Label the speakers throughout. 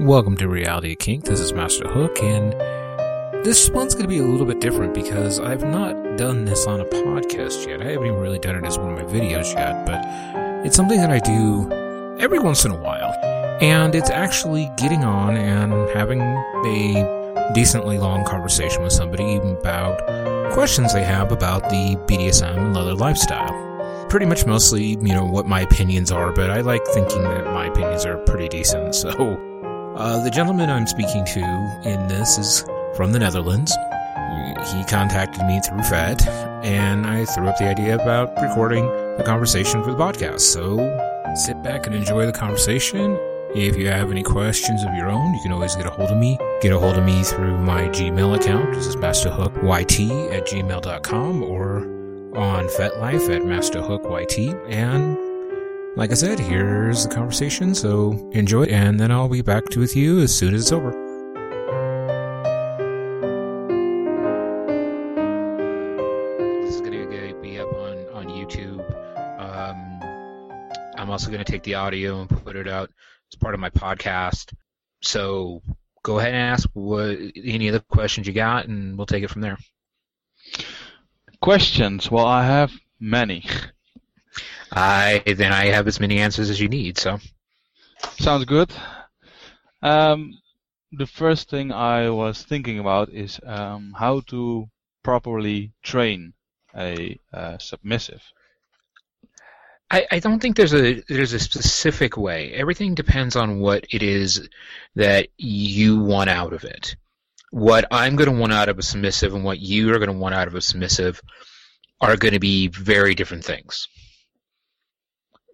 Speaker 1: Welcome to Reality Kink. This is Master Hook, and this one's going to be a little bit different because I've not done this on a podcast yet. I haven't even really done it as one of my videos yet, but it's something that I do every once in a while. And it's actually getting on and having a decently long conversation with somebody about questions they have about the BDSM and leather lifestyle. Pretty much mostly, you know, what my opinions are, but I like thinking that my opinions are pretty decent, so uh, the gentleman I'm speaking to in this is from the Netherlands. He contacted me through Fet, and I threw up the idea about recording the conversation for the podcast. So sit back and enjoy the conversation. If you have any questions of your own, you can always get a hold of me. Get a hold of me through my Gmail account. This is masterhookyt at gmail.com or on FetLife at masterhookyt. And like I said, here's the conversation, so enjoy, it, and then I'll be back to with you as soon as it's over. This is going to be up on, on YouTube. Um, I'm also going to take the audio and put it out as part of my podcast. So go ahead and ask what any of the questions you got, and we'll take it from there.
Speaker 2: Questions? Well, I have many.
Speaker 1: I then I have as many answers as you need. So
Speaker 2: sounds good. Um, the first thing I was thinking about is um, how to properly train a uh, submissive.
Speaker 1: I, I don't think there's a there's a specific way. Everything depends on what it is that you want out of it. What I'm going to want out of a submissive and what you are going to want out of a submissive are going to be very different things.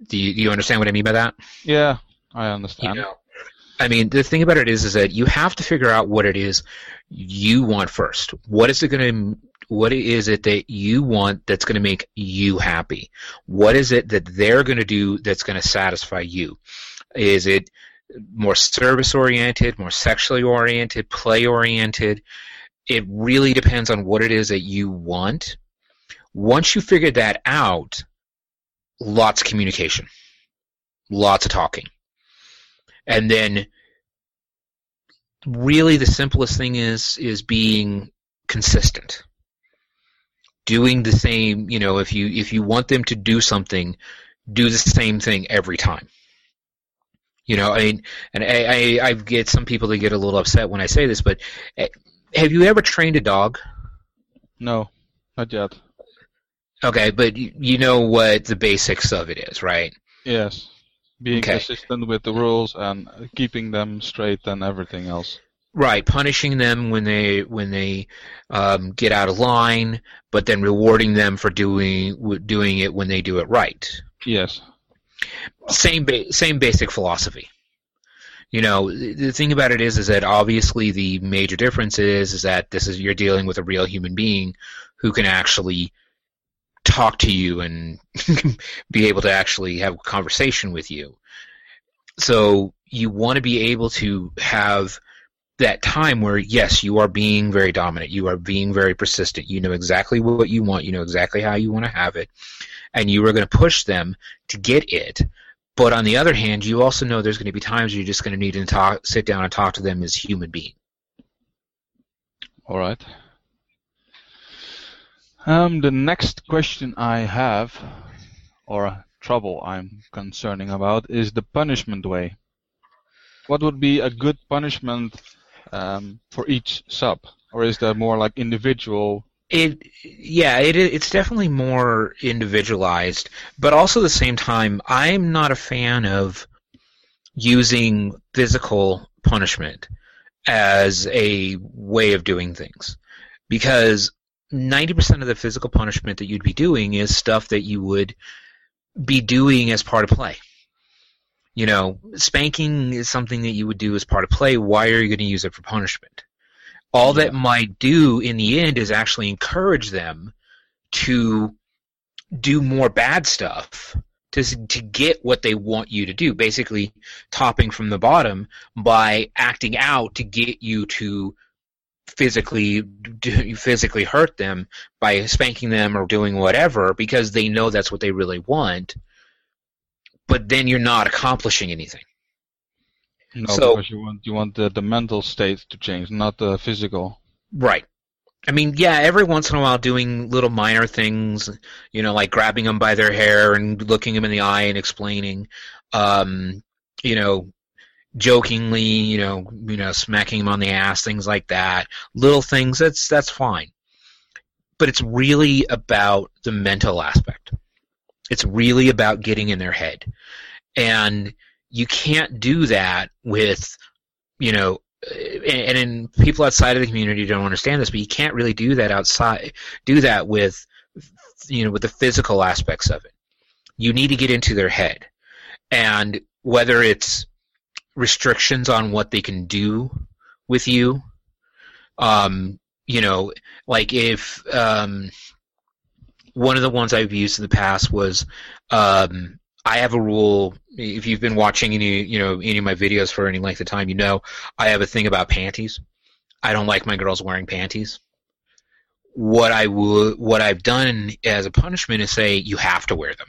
Speaker 1: Do you, do you understand what I mean by that?
Speaker 2: Yeah, I understand.
Speaker 1: You know, I mean, the thing about it is, is that you have to figure out what it is you want first. What is it going to what is it that you want that's going to make you happy? What is it that they're going to do that's going to satisfy you? Is it more service oriented, more sexually oriented, play oriented? It really depends on what it is that you want. Once you figure that out, lots of communication, lots of talking. And then really the simplest thing is is being consistent. Doing the same, you know, if you if you want them to do something, do the same thing every time. You know, I mean, and I, I, I get some people that get a little upset when I say this, but eh, have you ever trained a dog?
Speaker 2: No, not yet.
Speaker 1: Okay, but you know what the basics of it is, right?
Speaker 2: Yes. Being okay. consistent with the rules and keeping them straight and everything else.
Speaker 1: Right, punishing them when they when they um, get out of line, but then rewarding them for doing doing it when they do it right.
Speaker 2: Yes.
Speaker 1: Same ba- same basic philosophy. You know, the thing about it is, is that obviously the major difference is, is that this is you're dealing with a real human being who can actually talk to you and be able to actually have a conversation with you. So you want to be able to have that time where yes, you are being very dominant, you are being very persistent, you know exactly what you want, you know exactly how you want to have it, and you are going to push them to get it. But on the other hand, you also know there's going to be times you're just going to need to talk, sit down and talk to them as human beings.
Speaker 2: All right. Um, the next question I have, or trouble I'm concerning about, is the punishment way. What would be a good punishment um, for each sub, or is that more like individual?
Speaker 1: It, yeah, it, it's definitely more individualized, but also at the same time, I'm not a fan of using physical punishment as a way of doing things because 90% of the physical punishment that you'd be doing is stuff that you would be doing as part of play. You know, spanking is something that you would do as part of play. Why are you going to use it for punishment? All yeah. that might do in the end is actually encourage them to do more bad stuff to to get what they want you to do. Basically, topping from the bottom by acting out to get you to physically do, physically hurt them by spanking them or doing whatever because they know that's what they really want but then you're not accomplishing anything
Speaker 2: No,
Speaker 1: So-
Speaker 2: because you want you want the, the mental state to change, not the physical.
Speaker 1: Right. I mean, yeah, every once in a while doing little minor things, you know, like grabbing them by their hair and looking them in the eye and explaining, um, you know, jokingly, you know, you know, smacking them on the ass, things like that. Little things, that's that's fine. But it's really about the mental aspect. It's really about getting in their head. And you can't do that with, you know, and, and people outside of the community don't understand this, but you can't really do that outside. Do that with, you know, with the physical aspects of it. You need to get into their head, and whether it's restrictions on what they can do with you, um, you know, like if um, one of the ones I've used in the past was um, I have a rule. If you've been watching any, you know, any of my videos for any length of time, you know I have a thing about panties. I don't like my girls wearing panties. What I would, what I've done as a punishment is say you have to wear them.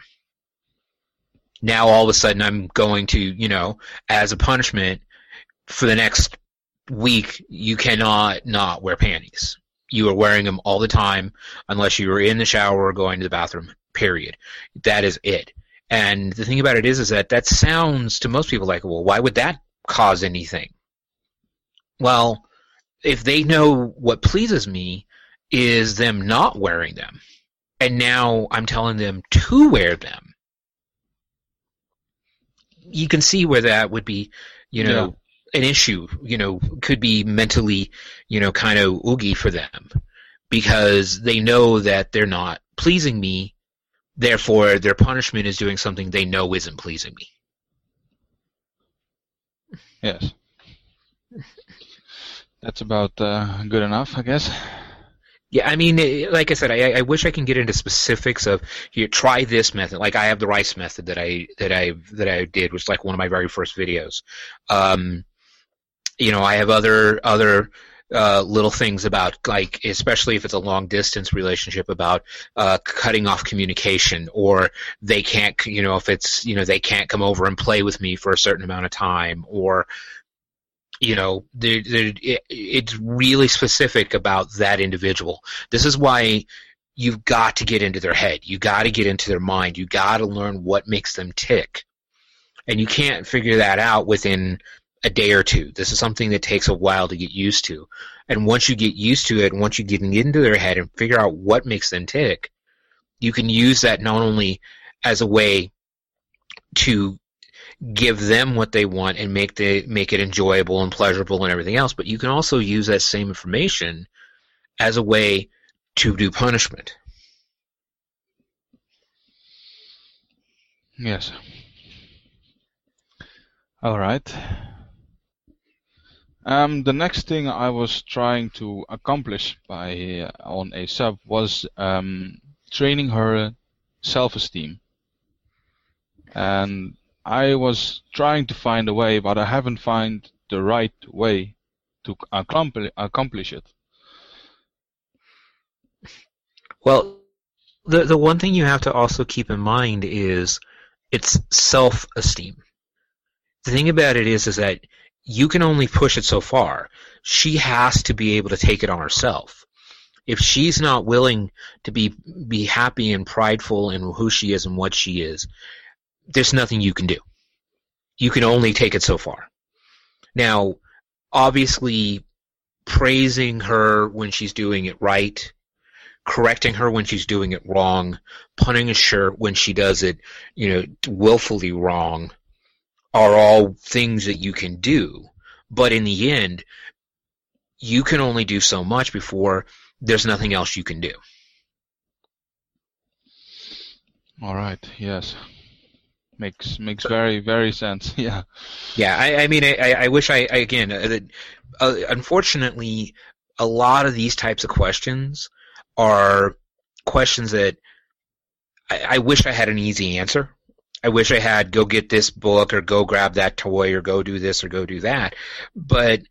Speaker 1: Now all of a sudden I'm going to, you know, as a punishment for the next week, you cannot not wear panties. You are wearing them all the time unless you are in the shower or going to the bathroom. Period. That is it. And the thing about it is, is that that sounds to most people like, well, why would that cause anything? Well, if they know what pleases me is them not wearing them, and now I'm telling them to wear them, you can see where that would be, you know, an issue. You know, could be mentally, you know, kind of oogie for them because they know that they're not pleasing me Therefore, their punishment is doing something they know isn't pleasing me.
Speaker 2: Yes. That's about uh, good enough, I guess.
Speaker 1: Yeah, I mean, like I said, I, I wish I can get into specifics of here. Try this method. Like I have the rice method that I that I that I did, which is like one of my very first videos. Um, you know, I have other other uh, little things about like, especially if it's a long distance relationship, about uh, cutting off communication, or they can't, you know, if it's you know they can't come over and play with me for a certain amount of time, or you know, they're, they're, it, it's really specific about that individual. This is why you've got to get into their head. You got to get into their mind. You got to learn what makes them tick, and you can't figure that out within a day or two. This is something that takes a while to get used to. And once you get used to it, once you get into their head and figure out what makes them tick, you can use that not only as a way to give them what they want and make the make it enjoyable and pleasurable and everything else, but you can also use that same information as a way to do punishment.
Speaker 2: Yes. All right. Um, the next thing I was trying to accomplish by uh, on a sub was um, training her self-esteem, and I was trying to find a way, but I haven't found the right way to accompli- accomplish it.
Speaker 1: Well, the the one thing you have to also keep in mind is it's self-esteem. The thing about it is is that you can only push it so far. She has to be able to take it on herself. If she's not willing to be be happy and prideful in who she is and what she is, there's nothing you can do. You can only take it so far. Now, obviously, praising her when she's doing it right, correcting her when she's doing it wrong, punishing her when she does it, you know, willfully wrong, are all things that you can do. But in the end, you can only do so much before there's nothing else you can do.
Speaker 2: All right. Yes. Makes makes very very sense. Yeah.
Speaker 1: Yeah, I, I mean, I, I wish I, I again, uh, that, uh, unfortunately, a lot of these types of questions are questions that I, I wish I had an easy answer. I wish I had go get this book or go grab that toy or go do this or go do that. But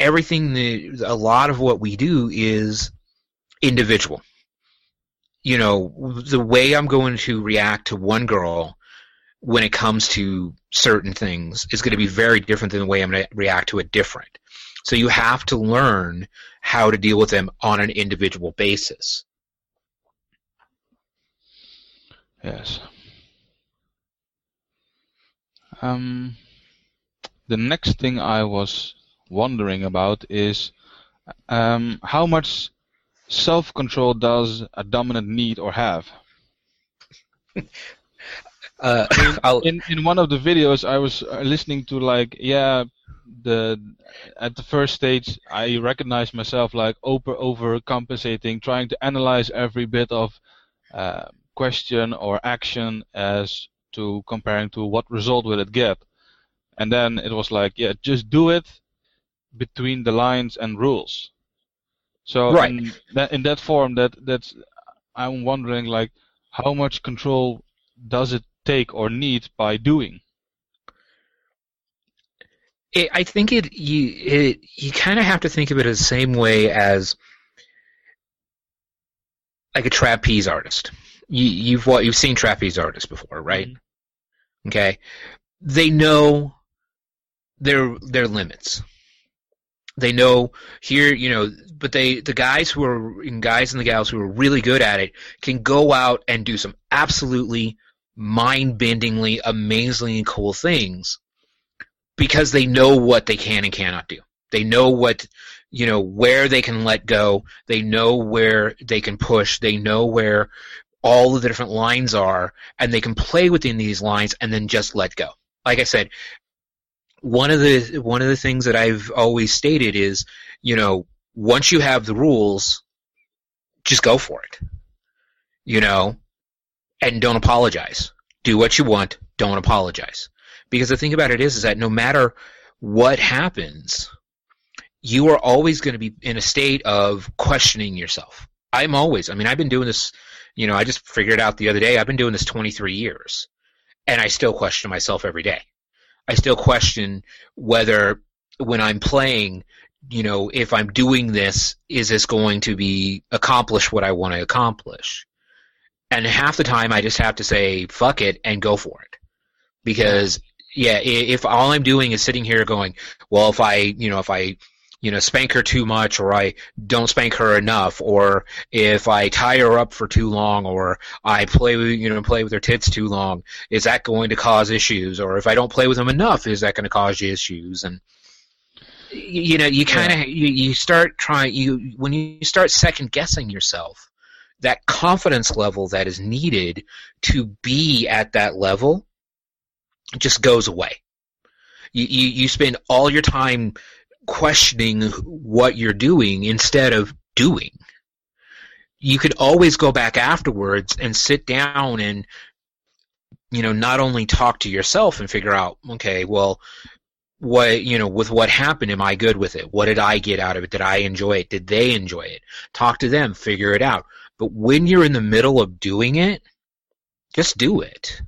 Speaker 1: everything, that, a lot of what we do is individual. You know, the way I'm going to react to one girl when it comes to certain things is going to be very different than the way I'm going to react to it different. So you have to learn how to deal with them on an individual basis.
Speaker 2: Yes. Um, the next thing I was wondering about is um, how much self-control does a dominant need or have?
Speaker 1: Uh,
Speaker 2: in, in one of the videos, I was uh, listening to like, yeah, the at the first stage, I recognized myself like over overcompensating, trying to analyze every bit of uh, question or action as to comparing to what result will it get, and then it was like, yeah, just do it between the lines and rules. So
Speaker 1: Right.
Speaker 2: in that in that form, that that's I'm wondering like how much control does it take or need by doing?
Speaker 1: it, I think it you it you kind of have to think of it as the same way as like a trapeze artist. You, you've what you've seen trapeze artists before, right? Mm-hmm. Okay, they know their their limits. They know here, you know, but they the guys who are and guys and the gals who are really good at it can go out and do some absolutely mind-bendingly, amazingly cool things because they know what they can and cannot do. They know what you know where they can let go. They know where they can push. They know where all of the different lines are, and they can play within these lines and then just let go. Like I said, one of the one of the things that I've always stated is, you know, once you have the rules, just go for it. You know, and don't apologize. Do what you want. Don't apologize. Because the thing about it is, is that no matter what happens, you are always going to be in a state of questioning yourself. I'm always. I mean, I've been doing this. You know, I just figured out the other day. I've been doing this 23 years, and I still question myself every day. I still question whether when I'm playing, you know, if I'm doing this, is this going to be accomplish what I want to accomplish? And half the time, I just have to say fuck it and go for it, because yeah, if all I'm doing is sitting here going, well, if I, you know, if I, you know, spank her too much, or I don't spank her enough, or if I tie her up for too long, or I play, with, you know, play with her tits too long, is that going to cause issues? Or if I don't play with them enough, is that going to cause issues? And you know, you kind of you, you start trying you when you start second guessing yourself, that confidence level that is needed to be at that level just goes away. You, you, you spend all your time questioning what you're doing instead of doing. You could always go back afterwards and sit down and, you know, not only talk to yourself and figure out, okay, well, what, you know, with what happened, am I good with it? What did I get out of it? Did I enjoy it? Did they enjoy it? Talk to them, figure it out. But when you're in the middle of doing it, just do it.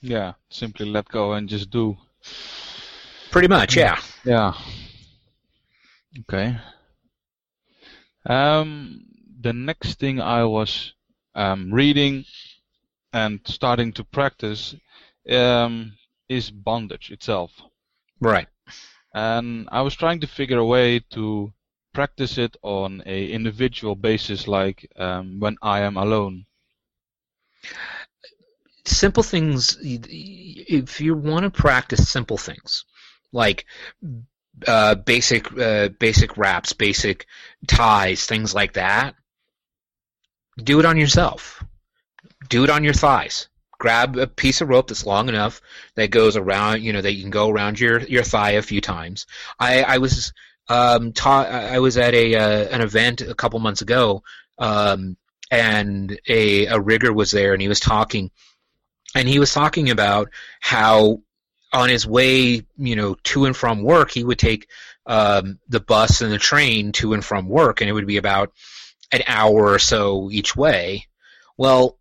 Speaker 2: Yeah, simply let go and just do.
Speaker 1: Pretty much, yeah.
Speaker 2: Yeah. Okay. Um, the next thing I was um, reading and starting to practice um, is bondage itself.
Speaker 1: Right.
Speaker 2: And I was trying to figure a way to practice it on a individual basis, like um, when I am alone.
Speaker 1: simple things if you want to practice simple things like uh, basic uh, basic wraps basic ties things like that do it on yourself. Do it on your thighs. Grab a piece of rope that's long enough that goes around you know that you can go around your, your thigh a few times. I, I was um, i was at a uh, an event a couple months ago um, and a, a rigger was there and he was talking and he was talking about how on his way, you know, to and from work, he would take um, the bus and the train to and from work, and it would be about an hour or so each way. Well,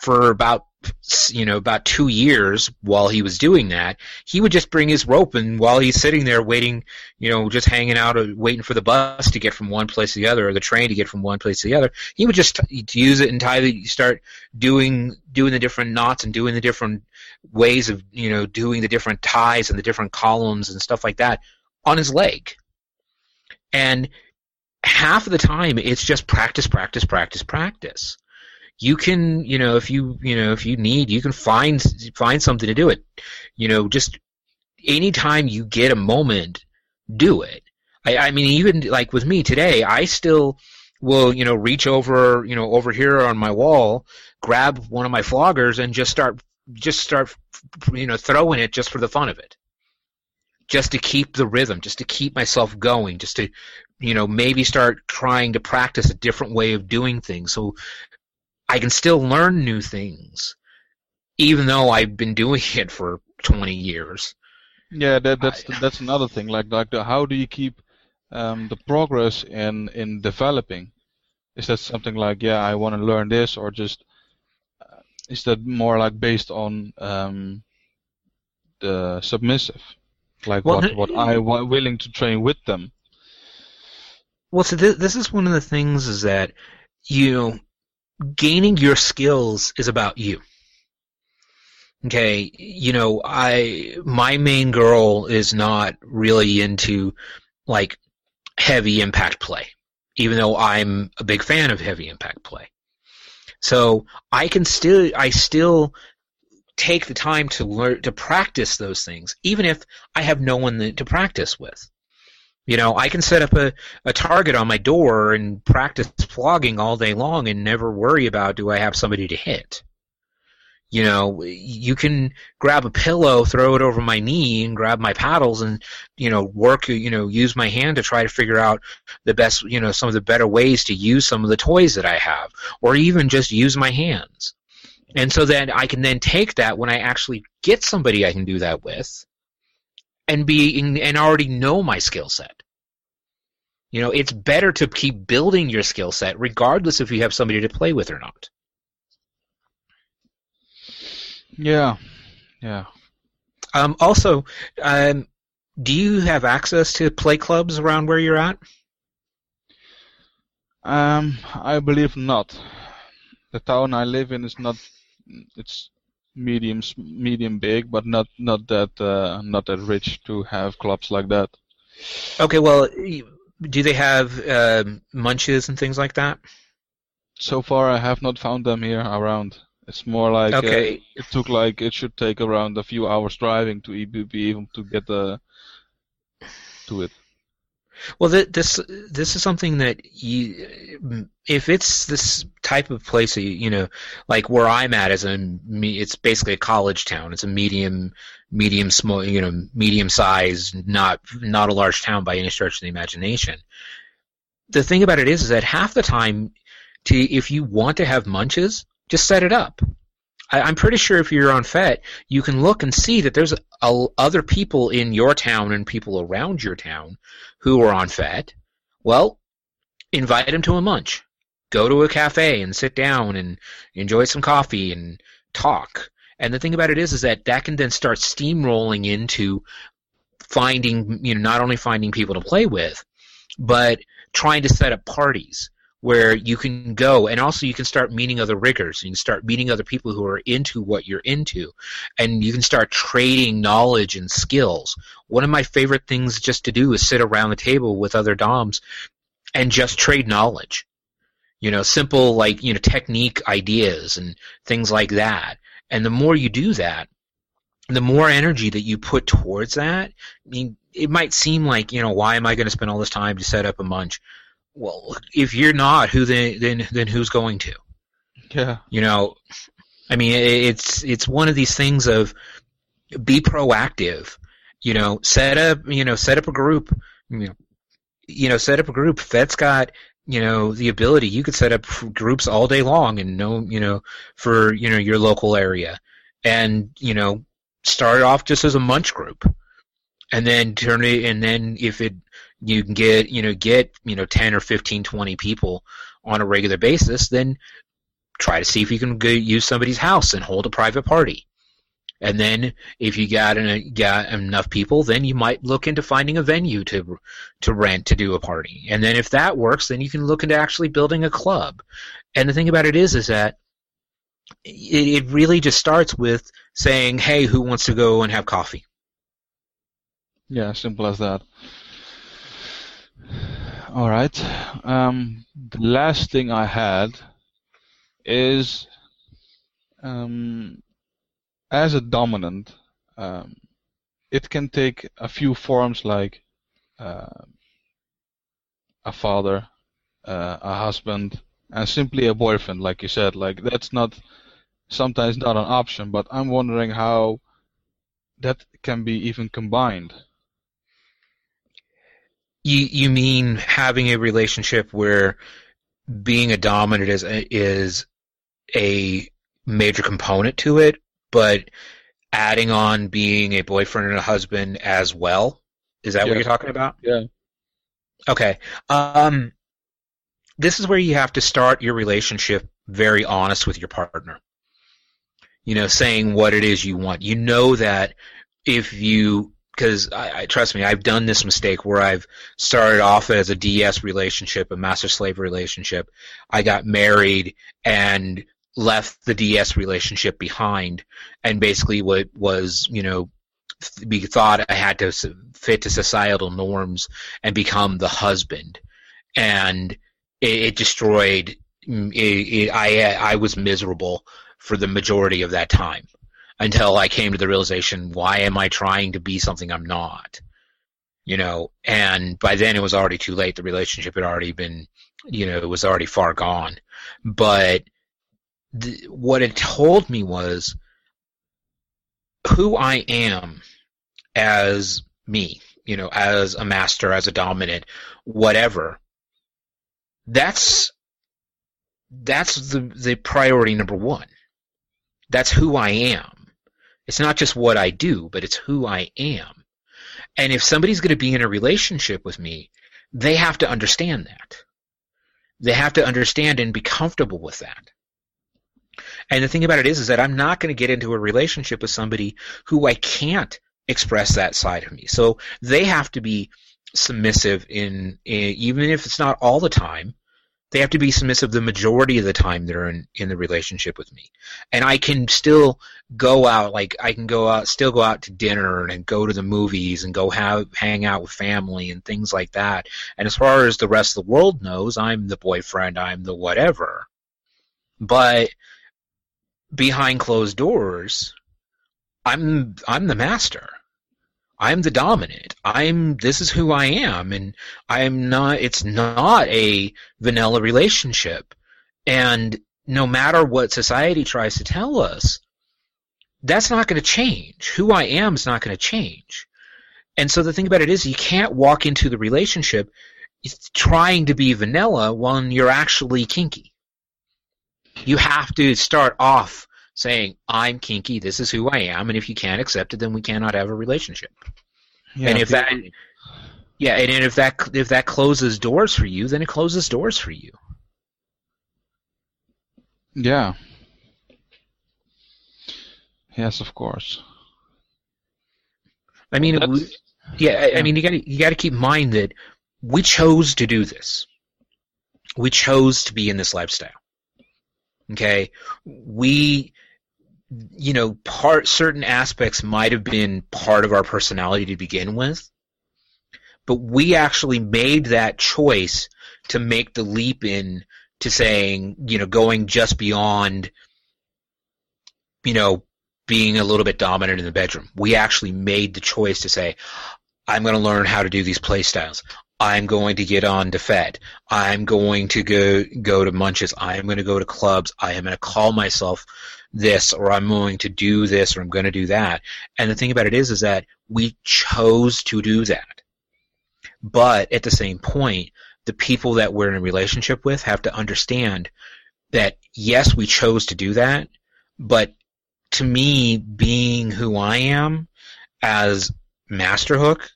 Speaker 1: for about you know about two years while he was doing that he would just bring his rope and while he's sitting there waiting you know just hanging out or waiting for the bus to get from one place to the other or the train to get from one place to the other he would just use it and tie the start doing doing the different knots and doing the different ways of you know doing the different ties and the different columns and stuff like that on his leg. And half of the time it's just practice practice practice practice you can you know if you you know if you need you can find find something to do it. You know just anytime you get a moment do it. I i mean even like with me today i still will you know reach over you know over here on my wall grab one of my floggers and just start just start you know throwing it just for the fun of it. Just to keep the rhythm just to keep myself going just to you know maybe start trying to practice a different way of doing things. So I can still learn new things, even though I've been doing it for 20 years.
Speaker 2: Yeah, that, that's I, that's another thing. Like like the, how do you keep um, the progress in in developing? Is that something like yeah, I want to learn this, or just uh, is that more like based on um, the submissive, like well, what what I was willing to train with them?
Speaker 1: Well, so this, this is one of the things is that you know gaining your skills is about you. Okay, you know, I my main girl is not really into like heavy impact play, even though I'm a big fan of heavy impact play. So I can still I still take the time to learn to practice those things, even if I have no one to practice with. You know, I can set up a, a target on my door and practice flogging all day long and never worry about do I have somebody to hit. You know, you can grab a pillow, throw it over my knee, and grab my paddles and, you know, work, you know, use my hand to try to figure out the best, you know, some of the better ways to use some of the toys that I have, or even just use my hands. And so that I can then take that when I actually get somebody I can do that with, and be and already know my skill set. You know, it's better to keep building your skill set regardless if you have somebody to play with or not.
Speaker 2: Yeah. Yeah.
Speaker 1: Um, also, um, do you have access to play clubs around where you're at?
Speaker 2: Um, I believe not. The town I live in is not. It's medium medium big, but not not that uh, not that rich to have clubs like that.
Speaker 1: Okay, well, do they have uh, munches and things like that?
Speaker 2: So far, I have not found them here around. It's more like uh, okay. Uh, it took like it should take around a few hours driving to be able to get the to it.
Speaker 1: Well, this this is something that you, if it's this type of place, you know, like where I'm at is a, it's basically a college town. It's a medium, medium small, you know, medium size, not not a large town by any stretch of the imagination. The thing about it is, is that half the time, to if you want to have munches, just set it up. I, am pretty sure if you're on FET, you can look and see that there's a, other people in your town and people around your town who are on FET. Well, invite them to a munch. Go to a cafe and sit down and enjoy some coffee and talk. And the thing about it is, is that that can then start steamrolling into finding, you know, not only finding people to play with, but trying to set up parties where you can go and also you can start meeting other riggers you can start meeting other people who are into what you're into and you can start trading knowledge and skills. One of my favorite things just to do is sit around the table with other doms and just trade knowledge. You know simple like you know technique ideas and things like that. And the more you do that the more energy that you put towards that i mean it might seem like you know why am i going to spend all this time to set up a munch well, if you're not, who then then then who's going to?
Speaker 2: Yeah.
Speaker 1: You know, I mean, it's it's one of these things of be proactive. You know, set up you know set up a group. You know, you know set up a group. FET's got you know the ability. You could set up groups all day long and know you know for you know your local area, and you know start off just as a munch group, and then turn it. And then if it you can get you know get you know 10 or 15 20 people on a regular basis then try to see if you can go use somebody's house and hold a private party. And then if you got, an, got enough people, then you might look into finding a venue to to rent to do a party. And then if that works, then you can look into actually building a club. And the thing about it is, is that it, it really just starts with saying, "Hey, who wants to go and have coffee?"
Speaker 2: Yeah, simple as that. All right. Um, the last thing I had is um, as a dominant, um, it can take a few forms like uh, a father, uh, a husband, and simply a boyfriend, like you said. Like that's not sometimes not an option, but I'm wondering how that can be even combined.
Speaker 1: You you mean having a relationship where being a dominant is is a major component to it, but adding on being a boyfriend and a husband as well. Is that
Speaker 2: Yeah.
Speaker 1: what you're talking about?
Speaker 2: Yeah.
Speaker 1: Okay. Um, this is where you have to start your relationship very honest with your partner. You know, saying what it is you want. You know that if you, because I, I trust me, I've done this mistake where I've started off as a DS relationship, a master slave relationship. I got married and left the DS relationship behind, and basically what was, you know, be thought I had to fit to societal norms and become the husband, and it, it destroyed. mm, It, it, I I was miserable for the majority of that time until I came to the realization: why am I trying to be something I'm not? You know, and by then it was already too late. The relationship had already been, you know, it was already far gone. But what it told me was who I am as me, you know, as a master, as a dominant, whatever. That's that's the the priority number one. That's who I am. It's not just what I do, but it's who I am. And if somebody's going to be in a relationship with me, they have to understand that. They have to understand and be comfortable with that. And the thing about it is, is that I'm not going to get into a relationship with somebody who I can't express that side of me. So they have to be submissive in, in even if it's not all the time, they have to be submissive the majority of the time they're in, in the relationship with me. And I can still go out, like I can go out, still go out to dinner and go to the movies and go have, hang out with family and things like that. And as far as the rest of the world knows, I'm the boyfriend, I'm the whatever. But behind closed doors, I'm I'm the master. I'm the dominant. I'm this is who I am and I'm not it's not a vanilla relationship. And no matter what society tries to tell us, that's not going to change. Who I am is not going to change. And so the thing about it is you can't walk into the relationship trying to be vanilla when you're actually kinky. You have to start off saying, I'm kinky, this is who I am, and if you can't accept it, then we cannot have a relationship.
Speaker 2: Yeah,
Speaker 1: and if that yeah, and if that if that closes doors for you, then it closes doors for you.
Speaker 2: Yeah. Yes, of course.
Speaker 1: I mean, it
Speaker 2: That's-
Speaker 1: w- yeah, I, I mean, you got to you got to keep in mind that we chose to do this. We chose to be in this lifestyle. Okay, we, you know, part certain aspects might have been part of our personality to begin with, but we actually made that choice to make the leap in to saying, you know, going just beyond, you know, being a little bit dominant in the bedroom. We actually made the choice to say, I'm going to learn how to do these play styles. I'm going to get on to Fet. I'm going to go go to Munches. I'm going to go to clubs. I am going to call myself this, or I'm going to do this, or I'm going to do that. And the thing about it is, is that we chose to do that. But at the same point, the people that we're in a relationship with have to understand that yes, we chose to do that, but to me, being who I am as Master Hook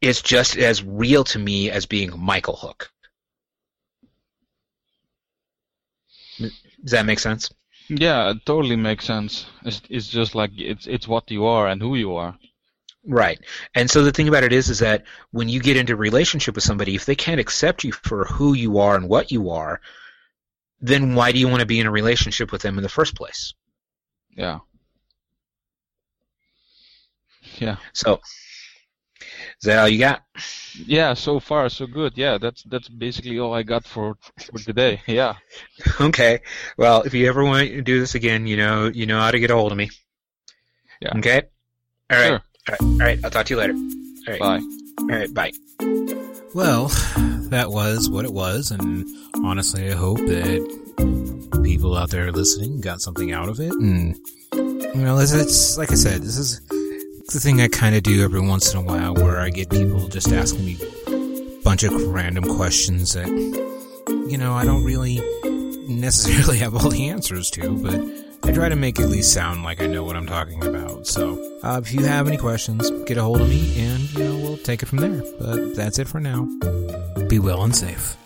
Speaker 1: is just as real to me as being Michael Hook.
Speaker 3: Does that make sense?
Speaker 2: Yeah, it totally makes sense. It's, it's just like it's it's what you are and who you are.
Speaker 3: Right. And so the thing about it is is that when you get into a relationship with somebody, if they can't accept you for who you are and what you are, then why do you want to be in a relationship with them in the first place?
Speaker 2: Yeah. Yeah.
Speaker 3: So is that all you got?
Speaker 2: Yeah, so far so good. Yeah, that's that's basically all I got for for today. Yeah.
Speaker 3: Okay. Well, if you ever want to do this again, you know you know how to get a hold of me.
Speaker 2: Yeah.
Speaker 3: Okay. All right.
Speaker 2: Sure.
Speaker 3: All right. All right. I'll talk to you later. All right.
Speaker 2: Bye.
Speaker 3: All right. Bye.
Speaker 1: Well, that was what it was, and honestly, I hope that people out there listening got something out of it. And you know, it's, it's like I said, this is the thing I kind of do every once in a while, where I get people just asking me a bunch of random questions that you know I don't really necessarily have all the answers to, but I try to make at least sound like I know what I'm talking about. So, uh, if you have any questions, get a hold of me, and you know we'll take it from there. But that's it for now. Be well and safe.